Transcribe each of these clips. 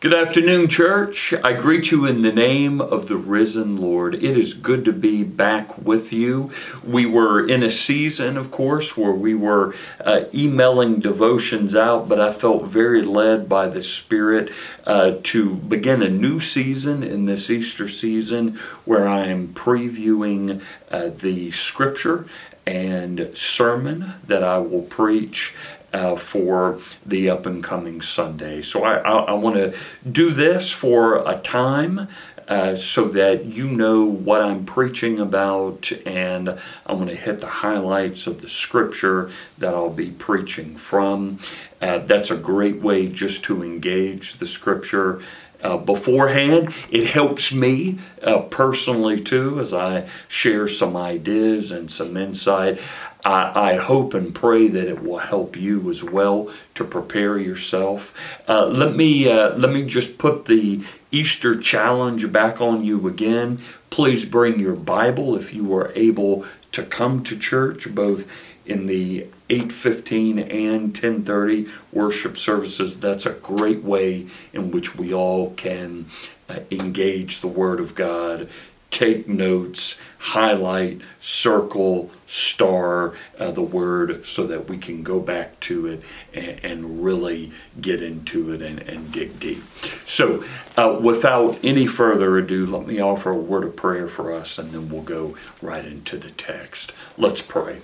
Good afternoon, church. I greet you in the name of the risen Lord. It is good to be back with you. We were in a season, of course, where we were uh, emailing devotions out, but I felt very led by the Spirit uh, to begin a new season in this Easter season where I am previewing uh, the scripture and sermon that I will preach uh, for the up and coming Sunday. So I, I, I want to do this for a time. Uh, so that you know what I'm preaching about, and I'm going to hit the highlights of the scripture that I'll be preaching from. Uh, that's a great way just to engage the scripture uh, beforehand. It helps me uh, personally too as I share some ideas and some insight. I, I, hope and pray that it will help you as well to prepare yourself. Uh, let me uh, let me just put the Easter challenge back on you again. Please bring your Bible if you are able to come to church, both in the 8:15 and 10:30 worship services. That's a great way in which we all can uh, engage the Word of God, take notes, highlight, circle, star uh, the word so that we can go back to it and, and really get into it and, and dig deep. So, uh, without any further ado, let me offer a word of prayer for us and then we'll go right into the text. Let's pray.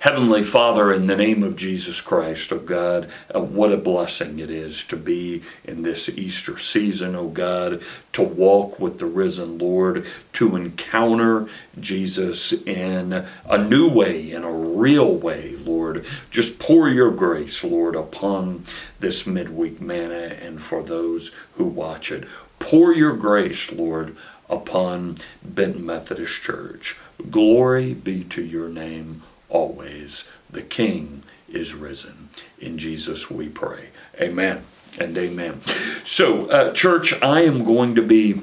Heavenly Father, in the name of Jesus Christ, oh God, uh, what a blessing it is to be in this Easter season, oh God, to walk with the risen Lord, to encounter Jesus in a new way, in a real way, Lord. Just pour your grace, Lord, upon this midweek manna and for those who watch it. Pour your grace, Lord, upon Benton Methodist Church. Glory be to your name always. The King is risen. In Jesus we pray. Amen and amen. So, uh, church, I am going to be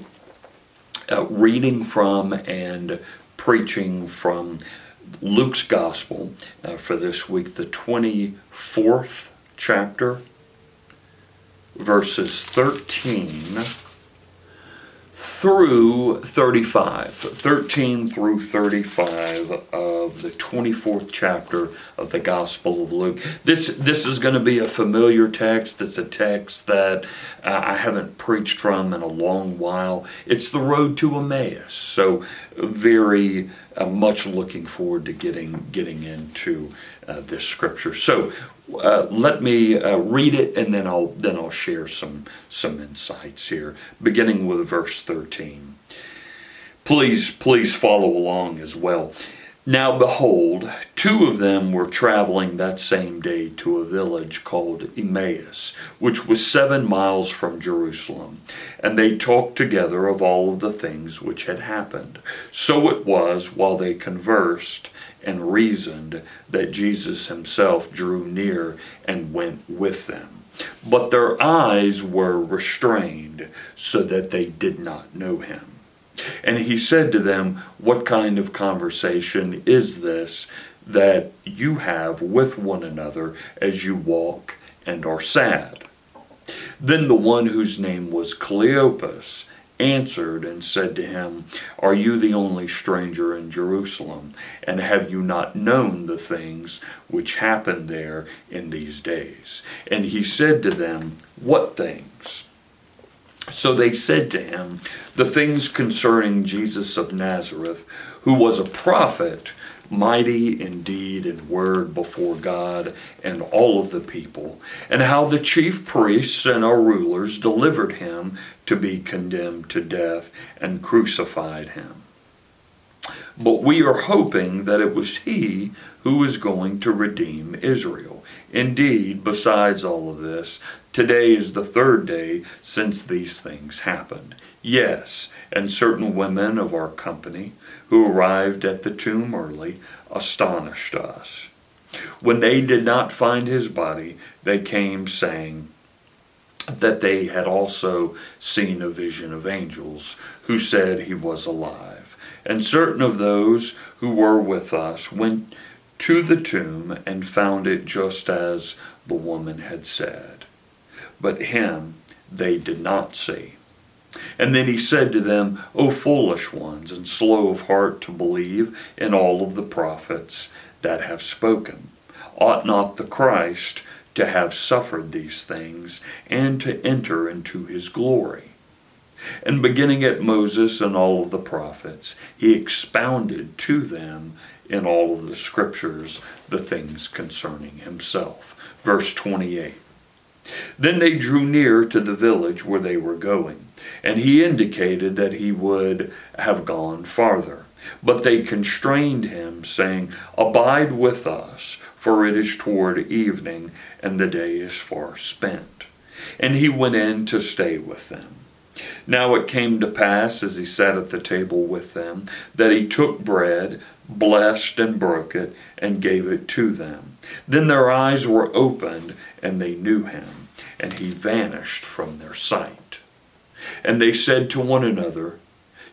uh, reading from and preaching from Luke's Gospel uh, for this week, the 24th chapter, verses 13 through 35, 13 through 35 of the 24th chapter of the Gospel of Luke. This, this is going to be a familiar text. It's a text that uh, I haven't preached from in a long while. It's the road to Emmaus. So, very uh, much looking forward to getting, getting into uh, this scripture. So, uh, let me uh, read it and then I'll then I'll share some some insights here beginning with verse 13 please please follow along as well now behold two of them were traveling that same day to a village called Emmaus which was 7 miles from Jerusalem and they talked together of all of the things which had happened so it was while they conversed and reasoned that Jesus himself drew near and went with them. But their eyes were restrained so that they did not know him. And he said to them, What kind of conversation is this that you have with one another as you walk and are sad? Then the one whose name was Cleopas answered and said to him, Are you the only stranger in Jerusalem? And have you not known the things which happened there in these days? And he said to them, What things? So they said to him, The things concerning Jesus of Nazareth, who was a prophet mighty in deed and word before God and all of the people, and how the chief priests and our rulers delivered him to be condemned to death and crucified him. But we are hoping that it was he who was going to redeem Israel. Indeed, besides all of this, today is the third day since these things happened. Yes, and certain women of our company who arrived at the tomb early astonished us. When they did not find his body, they came saying that they had also seen a vision of angels who said he was alive. And certain of those who were with us went to the tomb and found it just as the woman had said. But him they did not see. And then he said to them, O foolish ones, and slow of heart to believe in all of the prophets that have spoken. Ought not the Christ to have suffered these things and to enter into his glory? And beginning at Moses and all of the prophets, he expounded to them in all of the scriptures the things concerning himself. Verse 28. Then they drew near to the village where they were going, and he indicated that he would have gone farther. But they constrained him, saying, Abide with us, for it is toward evening, and the day is far spent. And he went in to stay with them. Now it came to pass, as he sat at the table with them, that he took bread, blessed and broke it, and gave it to them. Then their eyes were opened, and they knew him, and he vanished from their sight. And they said to one another,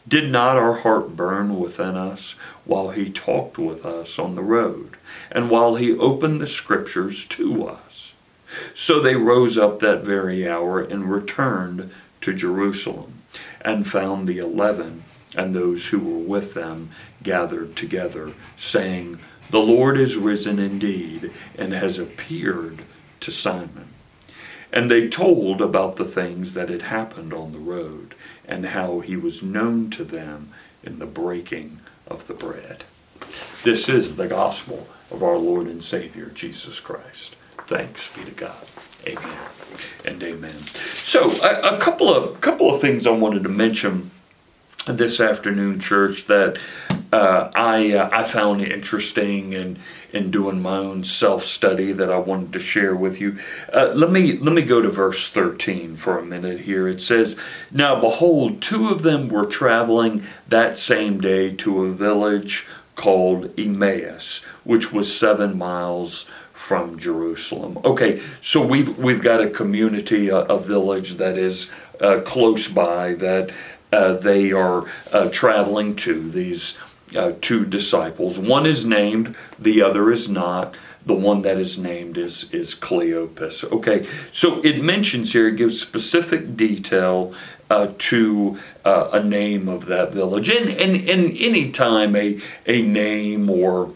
Did not our heart burn within us while he talked with us on the road, and while he opened the scriptures to us? So they rose up that very hour and returned to Jerusalem, and found the eleven and those who were with them gathered together, saying, The Lord is risen indeed, and has appeared to Simon. And they told about the things that had happened on the road, and how he was known to them in the breaking of the bread. This is the gospel of our Lord and Savior, Jesus Christ. Thanks be to God. Amen and amen. So, a, a couple of couple of things I wanted to mention this afternoon, church, that uh, I uh, I found it interesting and in, in doing my own self study that I wanted to share with you. Uh, let me let me go to verse thirteen for a minute here. It says, "Now behold, two of them were traveling that same day to a village called Emmaus, which was seven miles." from Jerusalem. Okay, so we've we've got a community, a, a village that is uh, close by that uh, they are uh, traveling to. These uh, two disciples. One is named, the other is not. The one that is named is is Cleopas. Okay, so it mentions here, it gives specific detail uh, to uh, a name of that village. And, and, and any time a, a name or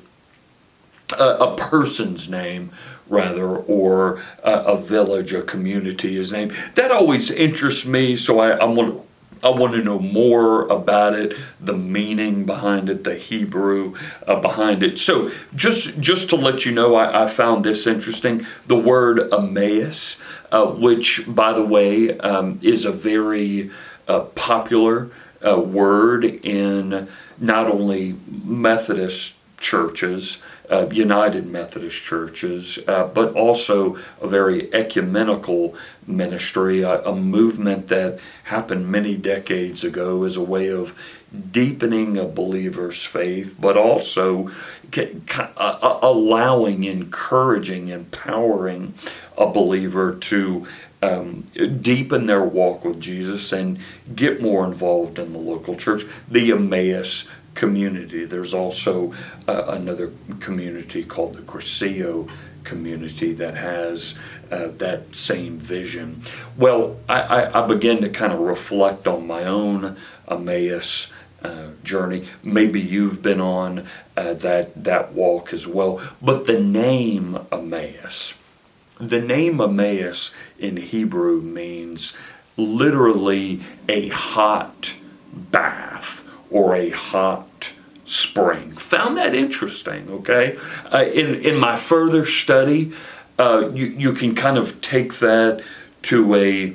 a, a person's name rather, or a, a, village, a community is named. That always interests me, so I, I want I want to know more about it, the meaning behind it, the Hebrew uh, behind it. So, just just to let you know, I, I found this interesting. The word Emmaus, uh, which, by the way, um, is a very uh, popular uh, word in not only Methodist churches uh, United Methodist churches, uh, but also a very ecumenical ministry, a, a, movement that happened many decades ago as a way of deepening a believer's faith, but also allowing, encouraging, empowering a believer to um, deepen their walk with Jesus and get more involved in the local church. The Emmaus community. There's also uh, another community called the Cursillo community that has uh, that same vision. Well, I, I, I, began to kind of reflect on my own Emmaus. Uh, journey. Maybe you've been on uh, that that walk as well. But the name Emmaus, the name Emmaus in Hebrew means literally a hot bath or a hot spring. Found that interesting, okay? Uh, in, in my further study, uh, you, you can kind of take that to a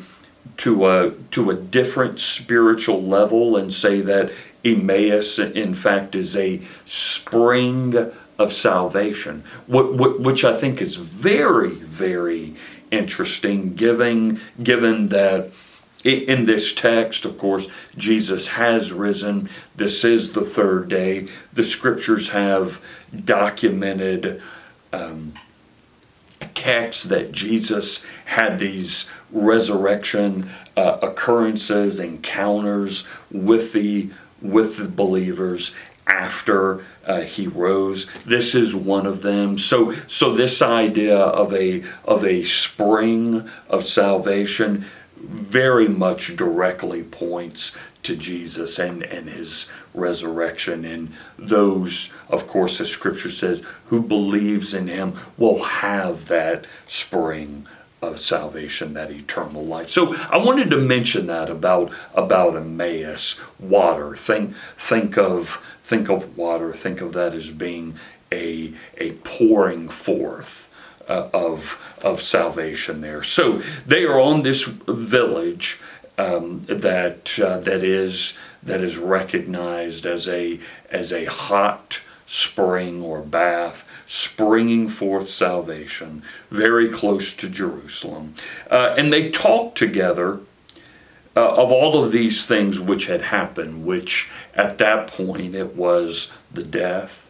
to a to a different spiritual level and say that Emmaus in fact is a spring of salvation which I think is very very interesting given given that in this text, of course, Jesus has risen. This is the third day. The scriptures have documented um, texts that Jesus had these resurrection uh, occurrences, encounters with the with the believers after uh, he rose. This is one of them. So, so this idea of a of a spring of salvation very much directly points to Jesus and, and his resurrection. And those, of course, as scripture says, who believes in him will have that spring of salvation, that eternal life. So I wanted to mention that about about Emmaus, water. Think think of think of water. Think of that as being a a pouring forth uh, of of salvation there. So they are on this village um, that uh, that is that is recognized as a as a hot spring or bath springing forth salvation very close to Jerusalem. Uh, and they talked together uh, of all of these things which had happened, which at that point it was the death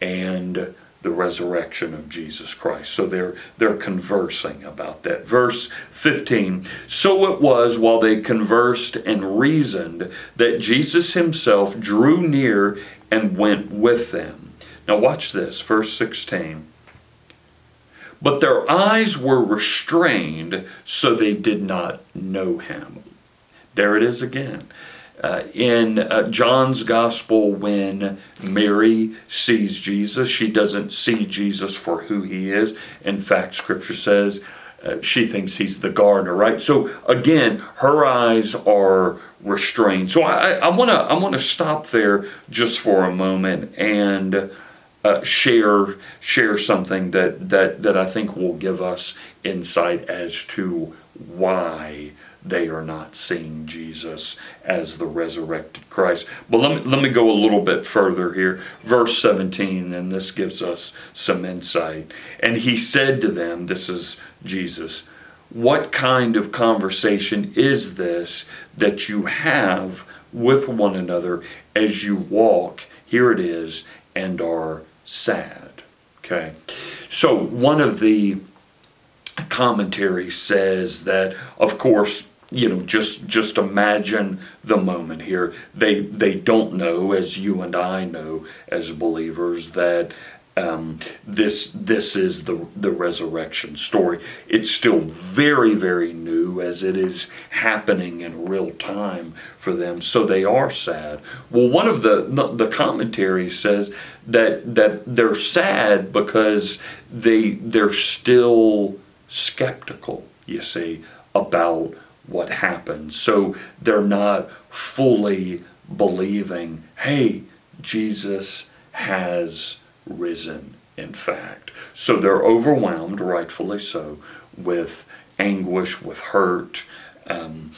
and the resurrection of Jesus Christ. So they're they're conversing about that. Verse 15. So it was while they conversed and reasoned that Jesus himself drew near and went with them. Now watch this, verse 16. But their eyes were restrained, so they did not know him. There it is again. Uh, in uh, John's gospel, when Mary sees Jesus, she doesn't see Jesus for who he is. In fact, scripture says uh, she thinks he's the gardener, right? So again, her eyes are restrained. So I want to I want to stop there just for a moment and uh, share share something that that that I think will give us insight as to why they are not seeing Jesus as the resurrected Christ. But let me, let me go a little bit further here. Verse 17, and this gives us some insight. And he said to them, This is Jesus, what kind of conversation is this that you have with one another as you walk? Here it is, and are sad. Okay. So one of the commentaries says that, of course, you know just just imagine the moment here they they don't know as you and I know as believers that um, this this is the the resurrection story. It's still very very new as it is happening in real time for them. So they are sad. Well, one of the the commentaries says that that they're sad because they they're still skeptical. You see about what happened. So they're not fully believing. Hey, Jesus has risen, in fact. So they're overwhelmed, rightfully so, with anguish, with hurt, um,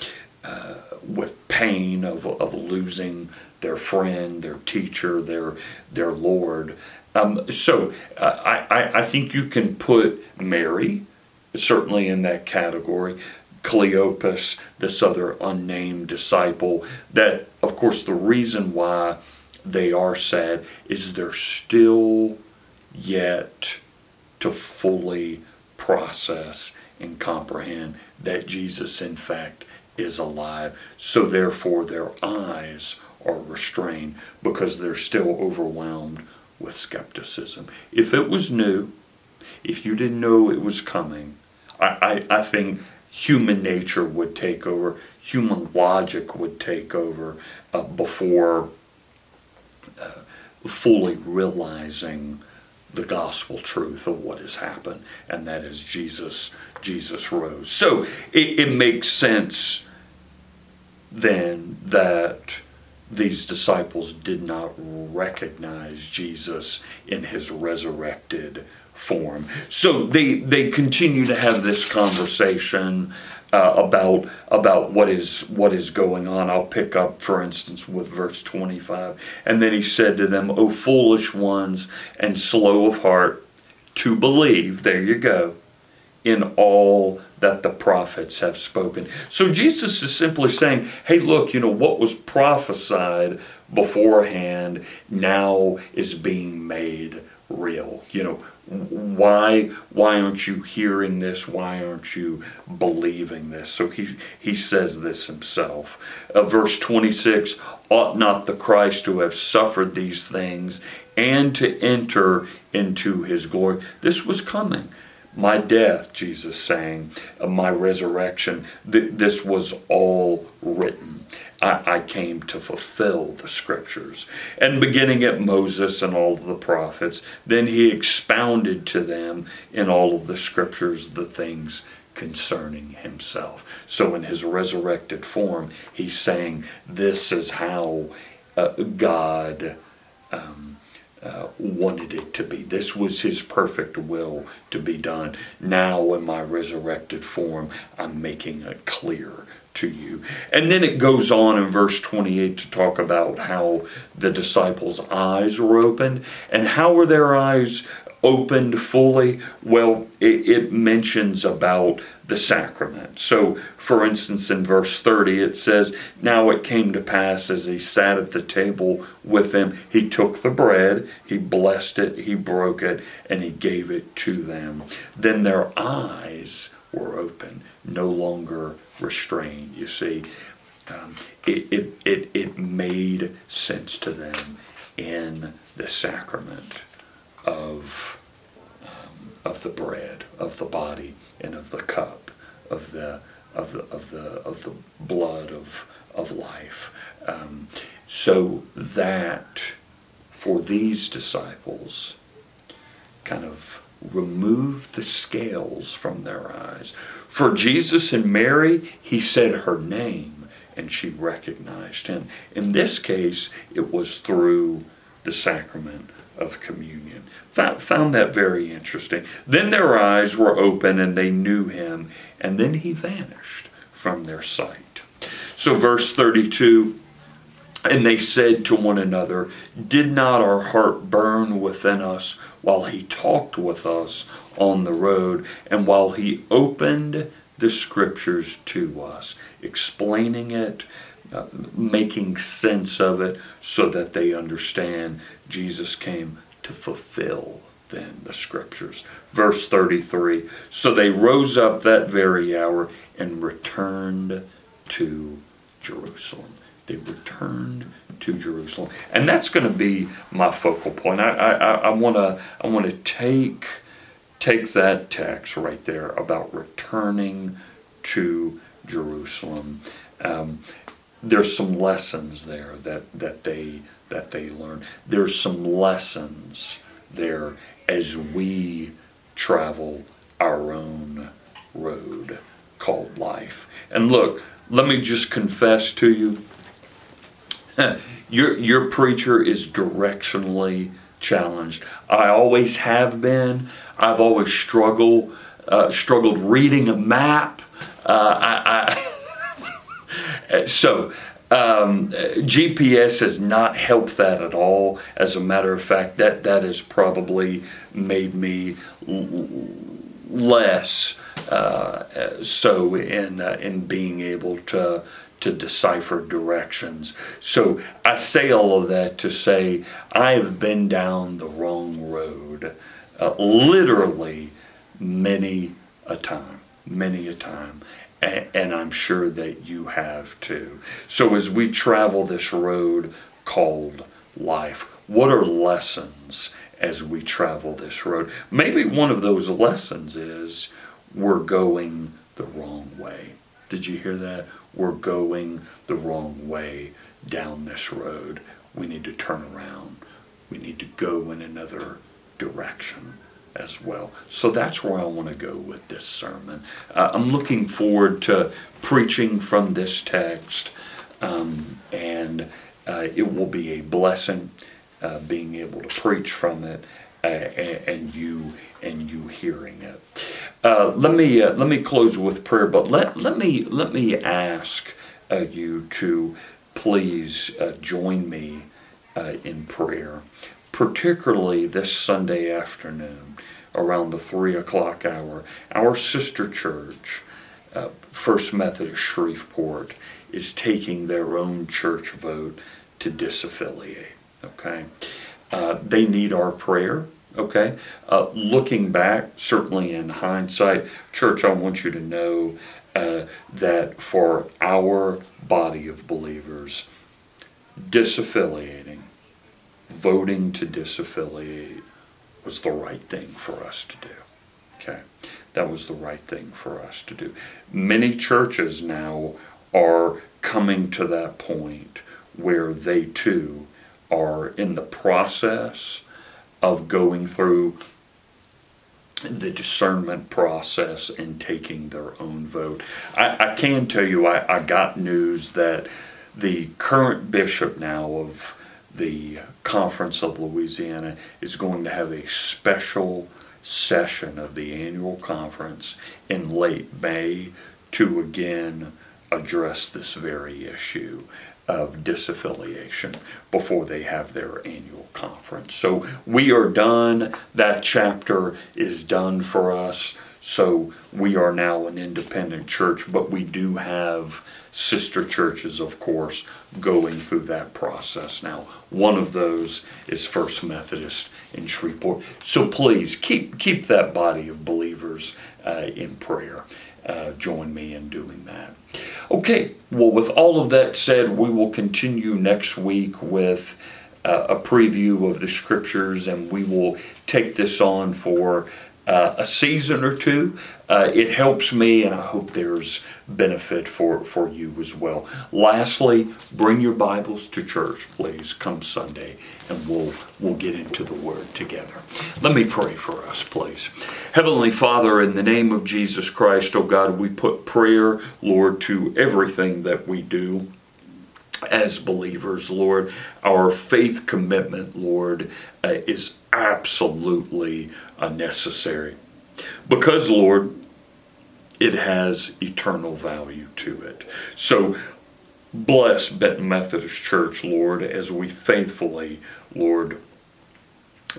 uh, with pain of, of losing their friend, their teacher, their, their Lord. Um, so uh, I, I think you can put Mary certainly in that category. Cleopas, this other unnamed disciple, that, of course, the reason why they are sad is they're still yet to fully process and comprehend that Jesus, in fact, is alive. So, therefore, their eyes are restrained because they're still overwhelmed with skepticism. If it was new, if you didn't know it was coming, I, I, I think human nature would take over, human logic would take over uh, before uh, fully realizing the gospel truth of what has happened, and that is Jesus. Jesus rose. So it, it makes sense then that these disciples did not recognize Jesus in his resurrected form. So they they continue to have this conversation uh, about about what is what is going on. I'll pick up, for instance, with verse 25. And then he said to them, "O foolish ones and slow of heart to believe." There you go. In all that the prophets have spoken. So Jesus is simply saying, hey, look, you know, what was prophesied beforehand now is being made real. You know, why why aren't you hearing this? Why aren't you believing this? So he he says this himself. Uh, verse 26 ought not the christ to have suffered these things and to enter into his glory? This was coming. My death, Jesus saying, my resurrection, th- this was all written. I, I came to fulfill the scriptures. And beginning at Moses and all of the prophets, then he expounded to them in all of the scriptures the things concerning himself. So in his resurrected form, he's saying, This is how uh, God. Um, uh, wanted it to be. This was his perfect will to be done. Now, in my resurrected form, I'm making it clear to you. And then it goes on in verse 28 to talk about how the disciples' eyes were opened. And how were their eyes opened fully? Well, it, it, mentions about the sacrament. So, for instance, in verse 30, it says, Now it came to pass as he sat at the table with them, he took the bread, he blessed it, he broke it, and he gave it to them. Then their eyes were open, no longer restrained. You see, um, it, it, it, it made sense to them in the sacrament of, um, of the bread, of the body, and of the cup, of the, of the, of the, of the blood of, of life. Um, so that for these disciples kind of remove the scales from their eyes. For Jesus and Mary, he said her name and she recognized him. In this case, it was through the sacrament of communion. Found that very interesting. Then their eyes were open and they knew him, and then he vanished from their sight. So, verse 32 and they said to one another, Did not our heart burn within us while he talked with us on the road and while he opened the scriptures to us, explaining it, uh, making sense of it so that they understand Jesus came to fulfill then the scriptures. Verse 33 So they rose up that very hour and returned to Jerusalem. They returned to Jerusalem, and that's going to be my focal point. I I, I want to I want to take take that text right there about returning to Jerusalem. Um, there's some lessons there that that they that they learn. There's some lessons there as we travel our own road called life. And look, let me just confess to you your your preacher is directionally challenged. I always have been. I've always struggled uh, struggled reading a map. Uh, I, I so um, GPS has not helped that at all. As a matter of fact, that that has probably made me l- less uh, so in uh, in being able to to decipher directions. So I say all of that to say I have been down the wrong road, uh, literally many a time, many a time and I'm sure that you have too. So, as we travel this road called life, what are lessons as we travel this road? Maybe one of those lessons is we're going the wrong way. Did you hear that? We're going the wrong way down this road. We need to turn around. We need to go in another direction as well. So that's where I want to go with this sermon. Uh, I'm looking forward to preaching from this text, um, and uh, it will be a blessing uh, being able to preach from it. Uh, and you and you hearing it. Uh, let me uh, let me close with prayer, but let let me let me ask you to please join me in prayer particularly this Sunday afternoon around the 3 o'clock hour, our sister church, uh, First Methodist Shreveport, is taking their own church vote to disaffiliate. Okay? Uh, they need our prayer. Okay? Uh, looking back, certainly in hindsight, church, I want you to know uh, that for our body of believers, disaffiliating voting to disaffiliate was the right thing for us to do. Okay, that was the right thing for us to do. Many churches now are coming to that point where they too are in the process of going through the discernment process and taking their own vote. I, I can tell you, I, I got news that the current bishop now of the Conference of Louisiana is going to have a special session of the annual conference in late May to again address this very issue of disaffiliation before they have their annual conference. So we are done. That chapter is done for us. So we are now an independent church, but we do have sister churches, of course, going through that process now. One of those is First Methodist in Shreveport. So please keep keep that body of believers uh, in prayer. Uh, join me in doing that. Okay, well, with all of that said, we will continue next week with uh, a preview of the scriptures and we will take this on for uh, a season or two. Uh, it helps me, and I hope there's benefit for, for you as well. Lastly, bring your Bibles to church, please, come Sunday, and we'll, we'll get into the Word together. Let me pray for us, please. Heavenly Father, in the name of Jesus Christ, oh God, we put prayer, Lord, to everything that we do as believers, Lord. Our faith commitment, Lord, uh, is absolutely unnecessary. Because, Lord, it has eternal value to it. So, bless Benton Methodist Church, Lord, as we faithfully, Lord,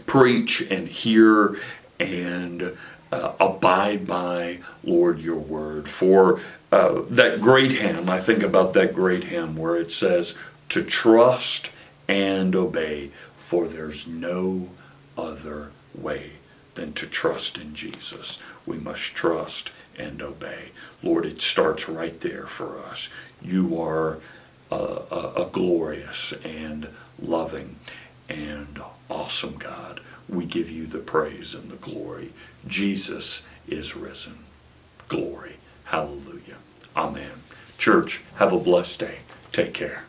preach and hear and uh, abide by, Lord, your word. For uh, that great hymn, I think about that great hymn where it says, to trust and obey, for there's no other way than to trust in Jesus. We must trust and obey. Lord, it starts right there for us. You are a, a, a glorious and loving and awesome God. We give you the praise and the glory. Jesus is risen. Glory. Hallelujah. Amen. Church, have a blessed day. Take care.